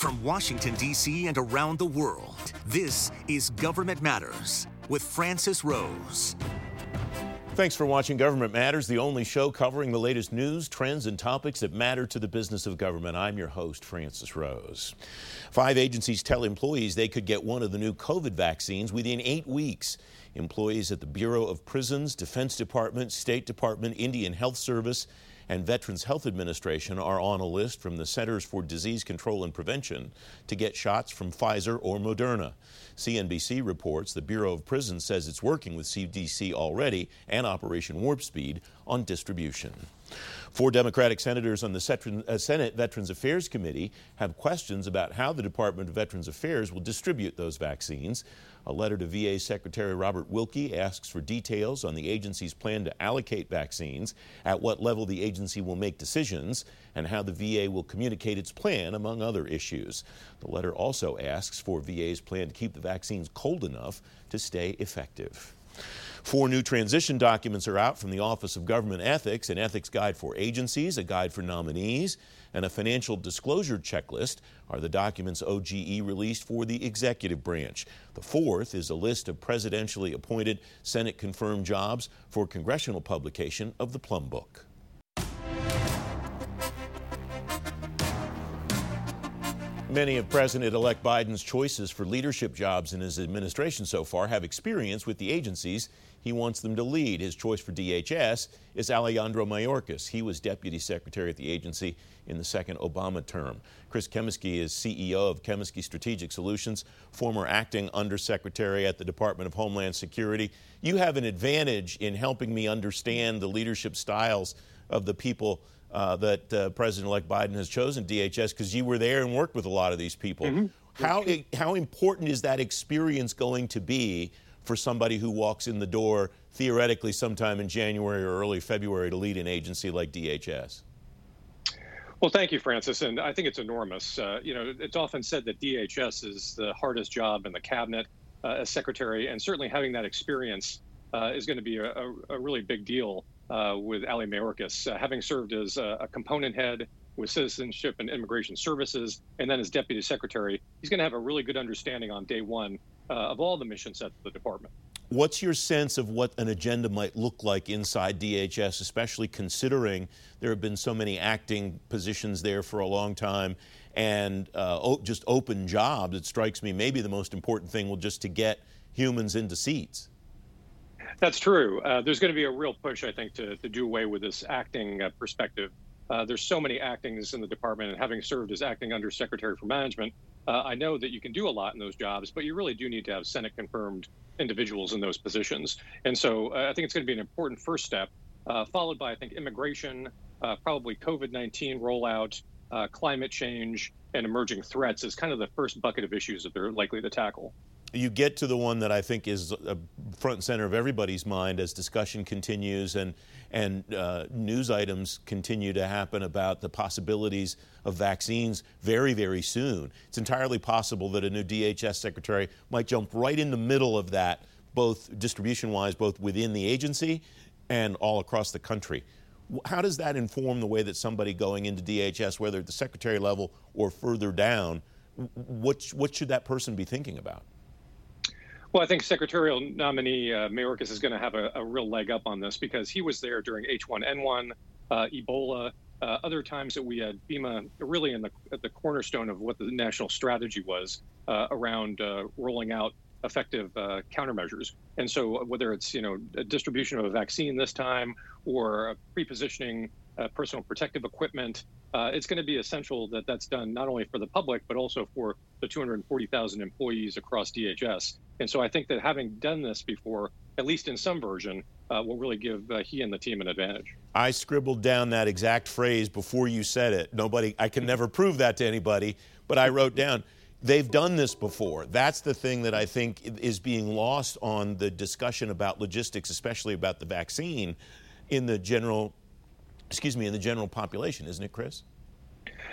From Washington, D.C. and around the world, this is Government Matters with Francis Rose. Thanks for watching Government Matters, the only show covering the latest news, trends, and topics that matter to the business of government. I'm your host, Francis Rose. Five agencies tell employees they could get one of the new COVID vaccines within eight weeks. Employees at the Bureau of Prisons, Defense Department, State Department, Indian Health Service, and Veterans Health Administration are on a list from the Centers for Disease Control and Prevention to get shots from Pfizer or Moderna. CNBC reports the Bureau of Prisons says it's working with CDC already and Operation Warp Speed on distribution. Four Democratic senators on the uh, Senate Veterans Affairs Committee have questions about how the Department of Veterans Affairs will distribute those vaccines. A letter to VA Secretary Robert Wilkie asks for details on the agency's plan to allocate vaccines, at what level the agency will make decisions, and how the VA will communicate its plan, among other issues. The letter also asks for VA's plan to keep the vaccines cold enough to stay effective. Four new transition documents are out from the Office of Government Ethics an ethics guide for agencies, a guide for nominees, and a financial disclosure checklist are the documents OGE released for the executive branch. The fourth is a list of presidentially appointed Senate confirmed jobs for congressional publication of the Plum Book. Many of President elect Biden's choices for leadership jobs in his administration so far have experience with the agencies he wants them to lead. His choice for DHS is Alejandro Mayorkas. He was deputy secretary at the agency in the second Obama term. Chris Cummiskey is CEO of Cummiskey Strategic Solutions, former acting undersecretary at the Department of Homeland Security. You have an advantage in helping me understand the leadership styles of the people uh, that uh, President-elect Biden has chosen DHS because you were there and worked with a lot of these people. Mm-hmm. How, how important is that experience going to be for somebody who walks in the door theoretically sometime in January or early February to lead an agency like DHS? Well, thank you, Francis. And I think it's enormous. Uh, you know, it's often said that DHS is the hardest job in the cabinet uh, as secretary, and certainly having that experience uh, is going to be a, a, a, really big deal with Ali Mayorkas. Uh, having served as a, component head with Citizenship and Immigration Services, and then as deputy secretary, he's going to have a really good understanding on day one uh, of all the mission sets of the department. What's your sense of what an agenda might look like inside DHS, especially considering there have been so many acting positions there for a long time and uh, just open jobs? It strikes me maybe the most important thing will just to get humans into seats. That's true. Uh, there's going to be a real push, I think, to, to do away with this acting uh, perspective. Uh, there's so many actings in the department, and having served as acting undersecretary for management, uh, I know that you can do a lot in those jobs, but you really do need to have Senate confirmed individuals in those positions. And so uh, I think it's going to be an important first step, uh, followed by, I think, immigration, probably COVID 19 rollout, climate change, and emerging threats is kind of the first bucket of issues that they're likely to tackle you get to the one that I think is front and center of everybody's mind as discussion continues and and uh, news items continue to happen about the possibilities of vaccines very very soon. It's entirely possible that a new DHS secretary might jump right in the middle of that, both distribution wise, both within the agency and all across the country. How does that inform the way that somebody going into DHS, whether at the secretary level or further down, what, what should that person be thinking about? Well, I think secretarial nominee uh, Mayorkas is going to have a, a, real leg up on this because he was there during H1N1, uh, Ebola, uh, other times that we had FEMA really in the at the cornerstone of what the national strategy was uh, around uh, rolling out effective uh, countermeasures. And so, whether it's you know a distribution of a vaccine this time or pre-positioning personal protective equipment, it's going to be essential that that's done not only for the public but also for the 240,000 employees across DHS. And so I think that having done this before, at least in some version, uh, will really give uh, he and the team an advantage. I scribbled down that exact phrase before you said it. Nobody, I can never prove that to anybody, but I wrote down. They've done this before. That's the thing that I think is being lost on the discussion about logistics, especially about the vaccine, in the general, excuse me, in the general population, isn't it, Chris?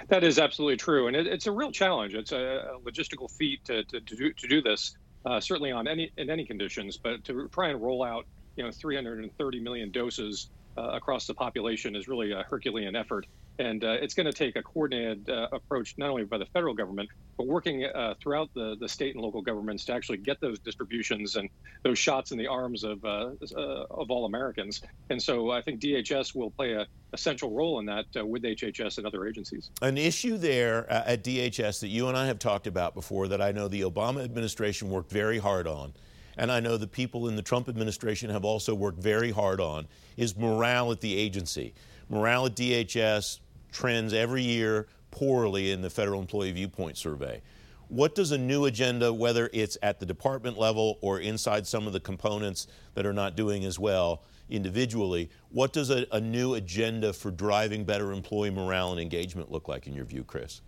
That is absolutely true, and it, it's a real challenge. It's a, logistical feat to, to, to, do, to do this uh, certainly on any in any conditions. But to try and roll out, you know, 330 million doses uh, across the population is really a Herculean effort. And uh, it's going to take a coordinated uh, approach, not only by the federal government, but working uh, throughout the, the state and local governments to actually get those distributions and those shots in the arms of, uh, uh, of all Americans. And so I think DHS will play a, a central role in that uh, with HHS and other agencies. An issue there at DHS that you and I have talked about before that I know the Obama administration worked very hard on and I know the people in the Trump administration have also worked very hard on, is morale at the agency. Morale at DHS trends every year poorly in the Federal Employee Viewpoint Survey. What does a new agenda, whether it's at the department level or inside some of the components that are not doing as well individually, what does a, a new agenda for driving better employee morale and engagement look like in your view, Chris?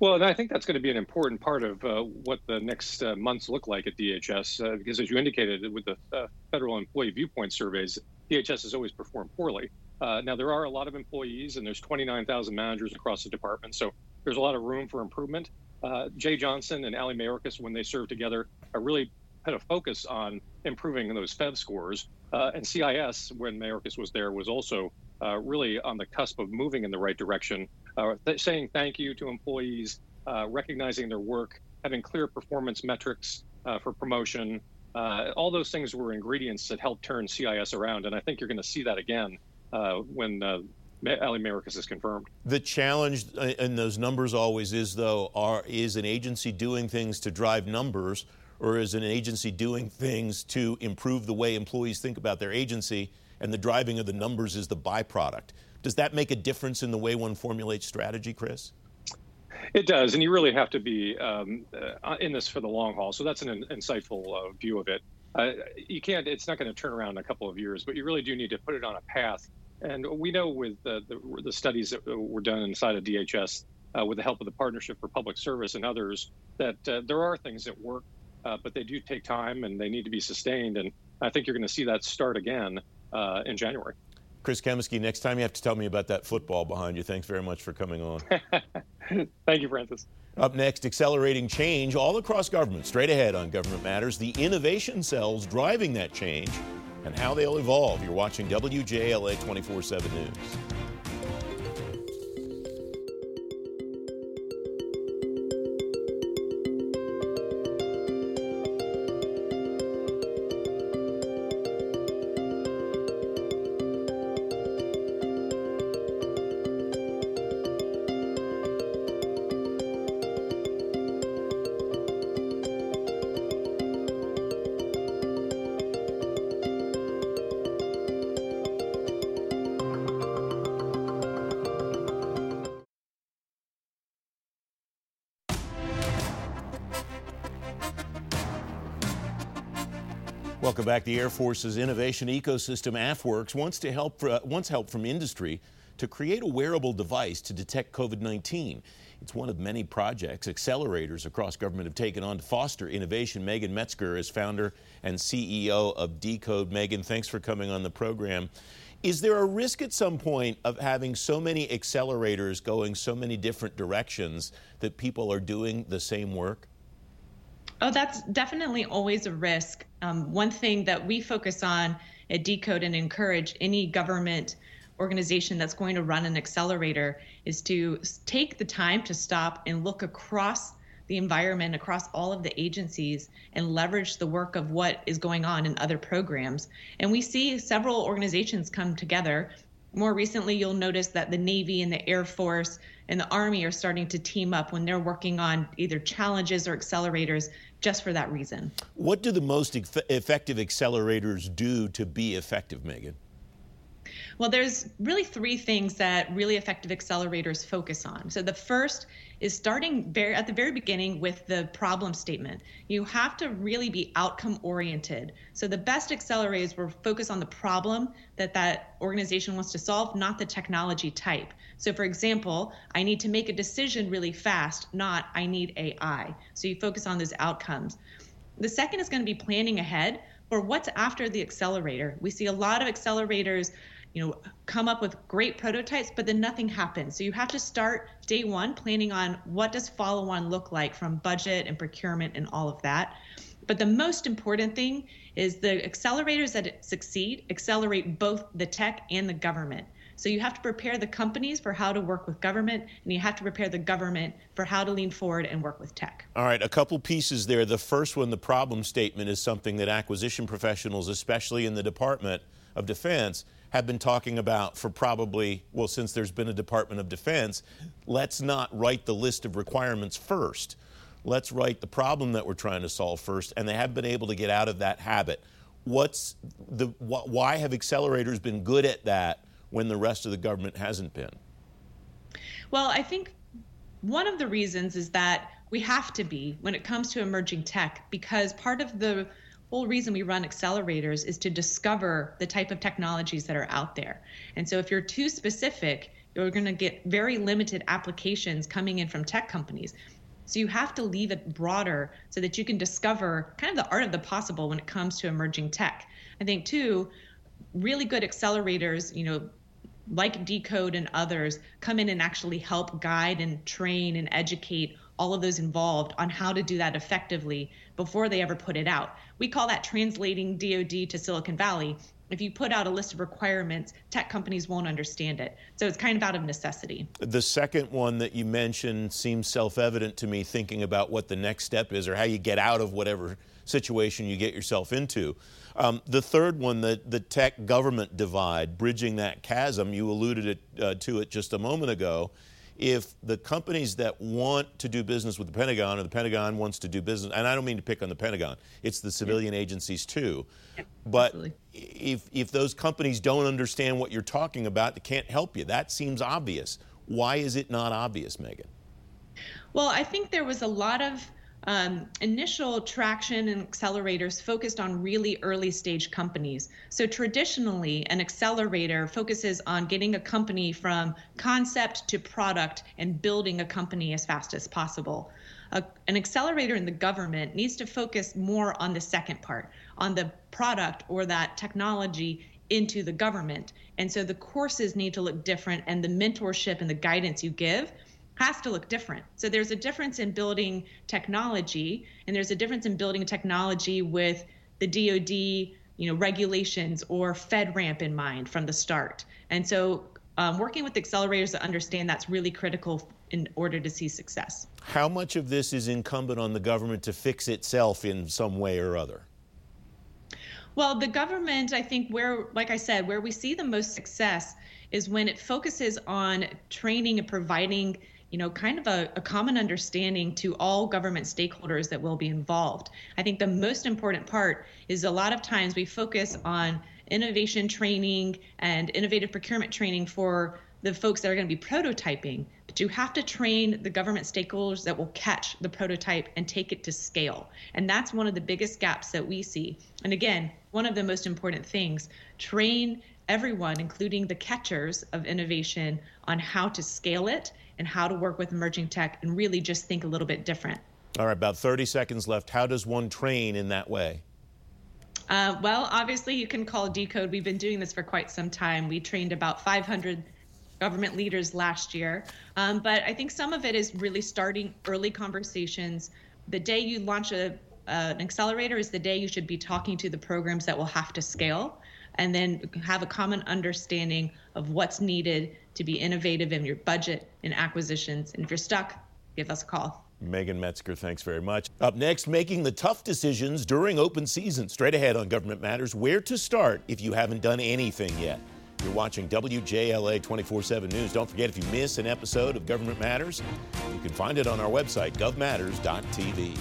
Well, and I think that's going to be an important part of uh, what the next uh, months look like at DHS, uh, because as you indicated with the uh, federal employee viewpoint surveys, DHS has always performed poorly. Uh, now, there are a lot of employees, and there's 29,000 managers across the department, so there's a lot of room for improvement. Uh, Jeh Johnson and Ali Mayorkas, when they served together, really had a focus on improving those FEV scores. and CIS, when Mayorkas was there, was also really on the cusp of moving in the right direction uh, th- saying thank you to employees, uh, recognizing their work, having clear performance metrics uh, for promotion. Uh, all those things were ingredients that helped turn CIS around, and I think you're going to see that again uh, when uh, Ali Mayorkas is confirmed. The challenge in those numbers always is, though, are is an agency doing things to drive numbers, or is an agency doing things to improve the way employees think about their agency, and the driving of the numbers is the byproduct? Does that make a difference in the way one formulates strategy, Chris? It does, and you really have to be um, uh, in this for the long haul. So that's an insightful uh, view of it. Uh, you can't; it's not going to turn around in a couple of years, but you really do need to put it on a path. And we know with the, the, the studies that were done inside of DHS, uh, with the help of the Partnership for Public Service and others, that uh, there are things that work, uh, but they do take time and they need to be sustained. And I think you're going to see that start again in January. Chris Cummiskey, next time you have to tell me about that football behind you. Thanks very much for coming on. Thank you, Francis. Up next, accelerating change all across government. Straight ahead on Government Matters, the innovation cells driving that change and how they'll evolve. You're watching WJLA 24 7 News. Welcome back. The Air Force's innovation ecosystem, AFWERX, wants to help uh, wants help from industry to create a wearable device to detect COVID-19. It's one of many projects accelerators across government have taken on to foster innovation. Meagan Metzger is founder and CEO of Dcode. Meagan, thanks for coming on the program. Is there a risk at some point of having so many accelerators going so many different directions that people are doing the same work? Oh, that's definitely always a risk. Um, one thing that we focus on at Dcode and encourage any government organization that's going to run an accelerator is to take the time to stop and look across the environment, across all of the agencies, and leverage the work of what is going on in other programs. And we see several organizations come together. More recently, you'll notice that the Navy and the Air Force and the Army are starting to team up when they're working on either challenges or accelerators just for that reason. What do the most effective accelerators do to be effective, Meagan? Well, there's really three things that really effective accelerators focus on. So the first is starting very, at the very beginning with the problem statement. You have to really be outcome oriented. So the best accelerators will focus on the problem that that organization wants to solve, not the technology type. So for example, I need to make a decision really fast, not I need AI. So you focus on those outcomes. The second is going to be planning ahead for what's after the accelerator. We see a lot of accelerators you know come up with great prototypes but then nothing happens so you have to start day one planning on what does follow on look like from budget and procurement and all of that but the most important thing is the accelerators that succeed accelerate both the tech and the government So you have to prepare the companies for how to work with government, and you have to prepare the government for how to lean forward and work with tech. All right, a couple pieces there. The first one, the problem statement, is something that acquisition professionals, especially in the Department of Defense, have been talking about for probably, well, since there's been a Department of Defense. Let's not write the list of requirements first. Let's write the problem that we're trying to solve first, and they have been able to get out of that habit. What's the why have accelerators been good at that when the rest of the government hasn't been? Well, I think one of the reasons is that we have to be when it comes to emerging tech because part of the whole reason we run accelerators is to discover the type of technologies that are out there. And so if you're too specific, you're going to get very limited applications coming in from tech companies. So you have to leave it broader so that you can discover kind of the art of the possible when it comes to emerging tech. I think too, really good accelerators, you know, like Dcode and others, come in and actually help guide and train and educate all of those involved on how to do that effectively before they ever put it out. We call that translating DoD to Silicon Valley. If you put out a list of requirements, tech companies won't understand it. So it's kind of out of necessity. The second one that you mentioned seems self evident to me, thinking about what the next step is or how you get out of whatever situation you get yourself into. Um, the third one, the, the tech government divide, bridging that chasm, you alluded it, uh, to it just a moment ago if the companies that want to do business with the Pentagon or the Pentagon wants to do business, and I don't mean to pick on the Pentagon, it's the civilian yeah. agencies too. Yeah, but absolutely. if, if those companies don't understand what you're talking about, they can't help you. That seems obvious. Why is it not obvious, Meagan? Well, I think there was a lot of um, initial traction and accelerators focused on really early stage companies. So traditionally, an accelerator focuses on getting a company from concept to product and building a company as fast as possible. A, an accelerator in the government needs to focus more on the second part, on the product or that technology into the government. And so the courses need to look different, and the mentorship and the guidance you give has to look different. So there's a difference in building technology, and there's a difference in building technology with the DoD, you know, regulations or FedRAMP in mind from the start. And so um, working with accelerators to understand that's really critical in order to see success. How much of this is incumbent on the government to fix itself in some way or other? Well, the government, I think, where, like I said, where we see the most success is when it focuses on training and providing you know, kind of a, a, common understanding to all government stakeholders that will be involved. I think the most important part is a lot of times we focus on innovation training and innovative procurement training for the folks that are going to be prototyping, but you have to train the government stakeholders that will catch the prototype and take it to scale. And that's one of the biggest gaps that we see. And again, one of the most important things train everyone, including the catchers of innovation, on how to scale it and how to work with emerging tech and really just think a little bit different. All right, about 30 seconds left. How does one train in that way? Uh, well, obviously, you can call Dcode. We've been doing this for quite some time. We trained about 500 government leaders last year. Um, but I think some of it is really starting early conversations. The day you launch a, uh, an accelerator is the day you should be talking to the programs that will have to scale and then have a common understanding of what's needed to be innovative in your budget and acquisitions. And if you're stuck, give us a call. Meagan Metzger, thanks very much. Up next, making the tough decisions during open season. Straight ahead on Government Matters, where to start if you haven't done anything yet. You're watching WJLA 24 7 News. Don't forget, if you miss an episode of Government Matters, you can find it on our website, govmatters.tv.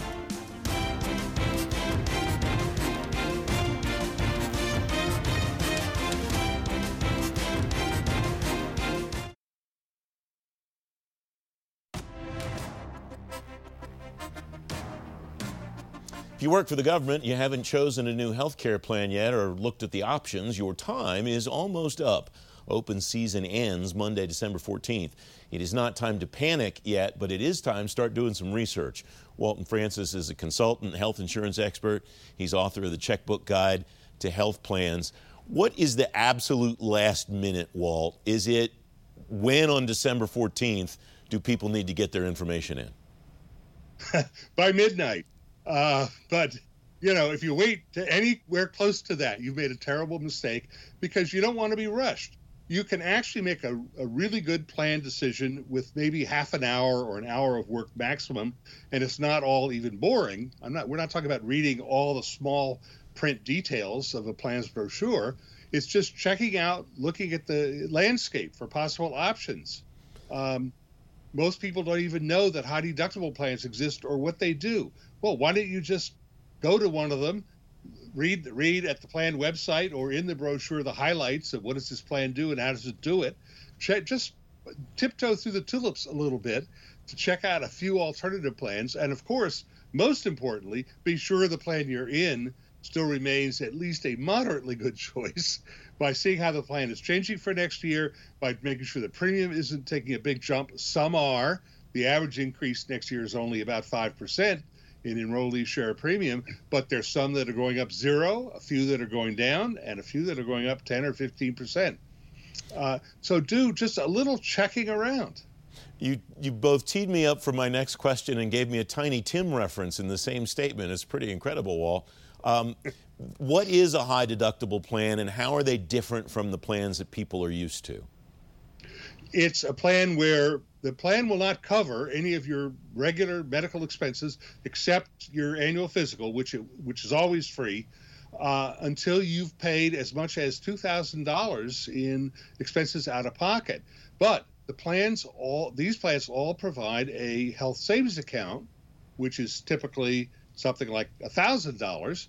If you work for the government, you haven't chosen a new health care plan yet or looked at the options, your time is almost up. Open season ends Monday, December 14th. It is not time to panic yet, but it is time to start doing some research. Walton Francis is a consultant, health insurance expert. He's author of the Checkbook Guide to Health Plans. What is the absolute last minute, Walt? Is it when on December 14th do people need to get their information in? By midnight. Uh, but you know, if you wait to anywhere close to that, you've made a terrible mistake because you don't want to be rushed. you can actually make a, a really good plan decision with maybe half an hour or an hour of work maximum, and it's not all even boring. I'm not. We're not talking about reading all the small print details of a plan's brochure. It's just checking out, looking at the landscape for possible options. Um, most people don't even know that high deductible plans exist or what they do. Well, why don't you just go to one of them, read read at the plan website or in the brochure the highlights of what does this plan do and how does it do it. Check, just tiptoe through the tulips a little bit to check out a few alternative plans, and of course, most importantly, be sure the plan you're in still remains at least a moderately good choice by seeing how the plan is changing for next year, by making sure the premium isn't taking a big jump. Some are. The average increase next year is only about 5% in enrollee share premium, but there's some that are going up zero, a few that are going down, and a few that are going up 10 or 15%. Uh, so do just a little checking around. You, you both teed me up for my next question and gave me a Tiny Tim reference in the same statement. It's pretty incredible, Walt. Um, what is a high deductible plan and how are they different from the plans that people are used to? It's a plan where the plan will not cover any of your regular medical expenses except your annual physical, which it, which is always free, uh, until you've paid as much as two thousand dollars in expenses out of pocket. But the plans all these plans all provide a health savings account, which is typically something like $1,000,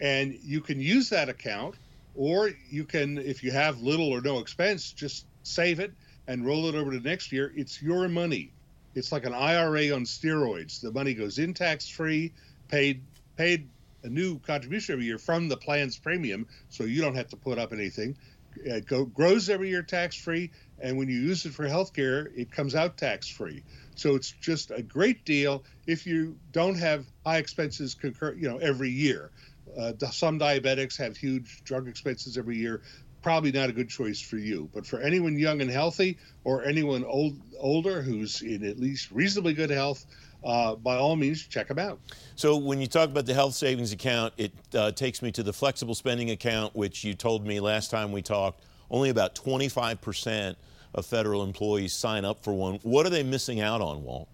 and you can use that account, or you can, if you have little or no expense, just save it and roll it over to next year. It's your money. It's like an IRA on steroids. The money goes in tax free, paid paid a new contribution every year from the plan's premium, so you don't have to put up anything. It go, grows every year tax free, and when you use it for healthcare it comes out tax free. So it's just a great deal if you don't have high expenses concur, you know, every year. Uh, some diabetics have huge drug expenses every year. Probably not a good choice for you. But for anyone young and healthy, or anyone old older who's in at least reasonably good health, uh, by all means, check them out. So, when you talk about the health savings account, it uh, takes me to the flexible spending account, which you told me last time we talked, only about 25 percent of federal employees sign up for one. What are they missing out on, Walt?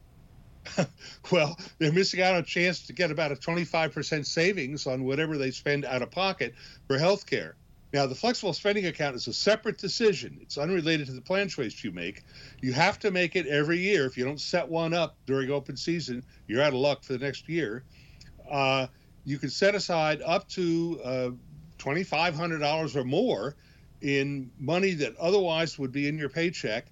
well, they're missing out on a chance to get about a 25% savings on whatever they spend out of pocket for health care. Now, the flexible spending account is a separate decision. It's unrelated to the plan choice you make. You have to make it every year. If you don't set one up during open season, you're out of luck for the next year. Uh, you can set aside up to uh, $2,500 or more in money that otherwise would be in your paycheck,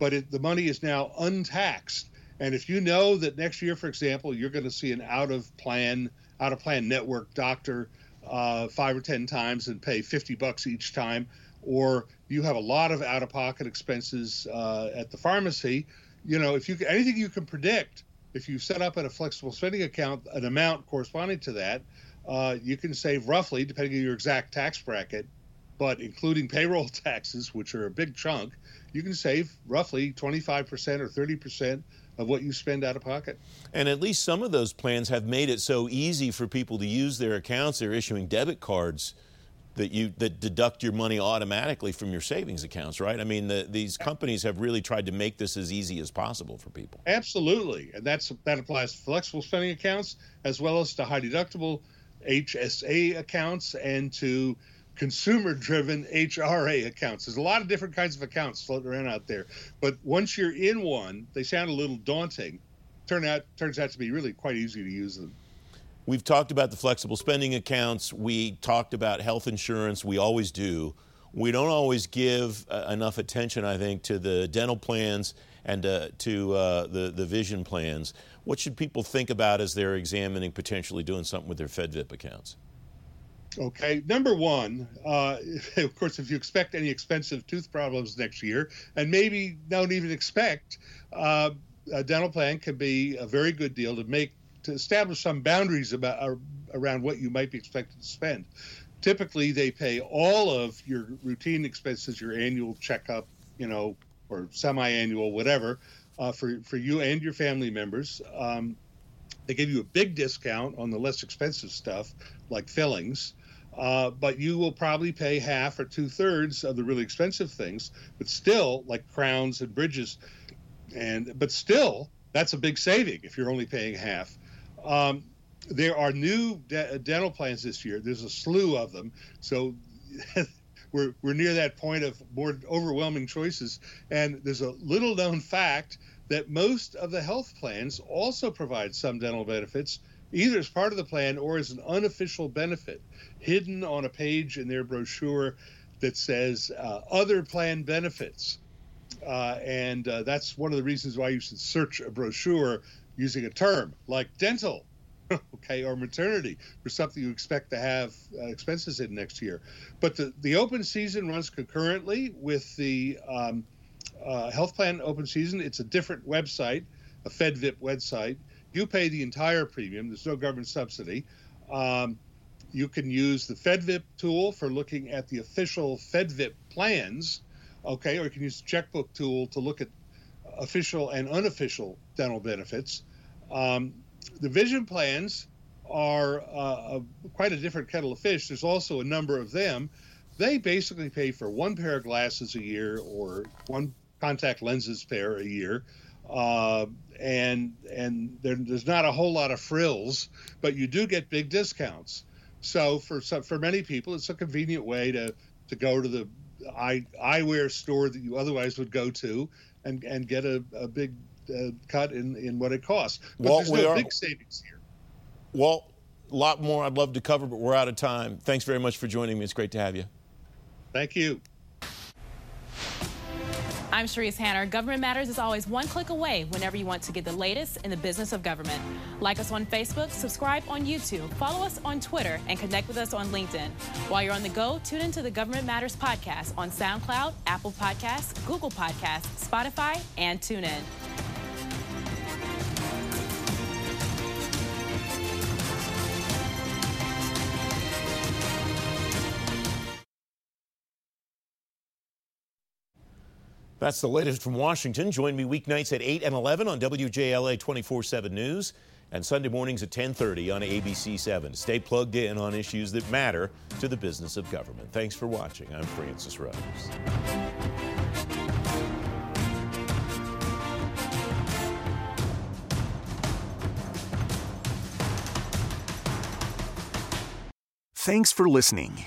but it, the money is now untaxed. And if you know that next year, for example, you're going to see an out of plan, out of plan network doctor uh, five or ten times and pay 50 bucks each time, or you have a lot of out of pocket expenses uh, at the pharmacy, you know, if you anything you can predict, if you set up at a flexible spending account an amount corresponding to that, uh, you can save roughly, depending on your exact tax bracket, but including payroll taxes, which are a big chunk, you can save roughly 25% or 30% of what you spend out of pocket. And at least some of those plans have made it so easy for people to use their accounts. They're issuing debit cards that you that deduct your money automatically from your savings accounts, right? I mean, the, these companies have really tried to make this as easy as possible for people. Absolutely, and that's that applies to flexible spending accounts as well as to high deductible HSA accounts and to consumer driven HRA accounts. There's a lot of different kinds of accounts floating around out there. But once you're in one, they sound a little daunting. Turn out turns out to be really quite easy to use them. We've talked about the flexible spending accounts. We talked about health insurance. We always do. We don't always give uh, enough attention, I think, to the dental plans and uh, to uh, the, the vision plans. What should people think about as they're examining potentially doing something with their FedVIP accounts? Okay, number one, uh, of course, if you expect any expensive tooth problems next year, and maybe don't even expect, uh, a dental plan can be a very good deal to make to establish some boundaries about uh, around what you might be expected to spend. Typically, they pay all of your routine expenses, your annual checkup, you know, or semi-annual, whatever, uh, for for you and your family members. Um, they give you a big discount on the less expensive stuff like fillings. Uh, but you will probably pay half or two thirds of the really expensive things, but still, like crowns and bridges, and but still, that's a big saving if you're only paying half. Um, there are new de- dental plans this year. There's a slew of them, so we're we're near that point of more overwhelming choices. And there's a little known fact that most of the health plans also provide some dental benefits, either as part of the plan or as an unofficial benefit, hidden on a page in their brochure that says uh, other plan benefits. Uh, and uh, that's one of the reasons why you should search a brochure using a term like dental okay, or maternity for something you expect to have uh, expenses in next year. But the, the open season runs concurrently with the um, uh, health plan open season. It's a different website, a FedVIP website. You pay the entire premium, there's no government subsidy. Um, you can use the FedVIP tool for looking at the official FedVIP plans, okay, or you can use the checkbook tool to look at official and unofficial dental benefits. Um, the vision plans are uh, a, quite a different kettle of fish. There's also a number of them. They basically pay for one pair of glasses a year or one contact lenses pair a year. Uh, and and there, there's not a whole lot of frills, but you do get big discounts. So for some, for many people, it's a convenient way to to go to the eye, eyewear store that you otherwise would go to and and get a, a big uh, cut in, in what it costs. But Walt, there's no are, big savings here. Well, a lot more I'd love to cover, but we're out of time. Thanks very much for joining me. It's great to have you. Thank you. I'm Sharice Hanner. Government Matters is always one click away whenever you want to get the latest in the business of government. Like us on Facebook, subscribe on YouTube, follow us on Twitter, and connect with us on LinkedIn. While you're on the go, tune into the Government Matters podcast on SoundCloud, Apple Podcasts, Google Podcasts, Spotify, and TuneIn. That's the latest from Washington. Join me weeknights at 8 and 11 on WJLA 24-7 News and Sunday mornings at 10:30 on ABC 7. Stay plugged in on issues that matter to the business of government. Thanks for watching. I'm Francis Rose. Thanks for listening.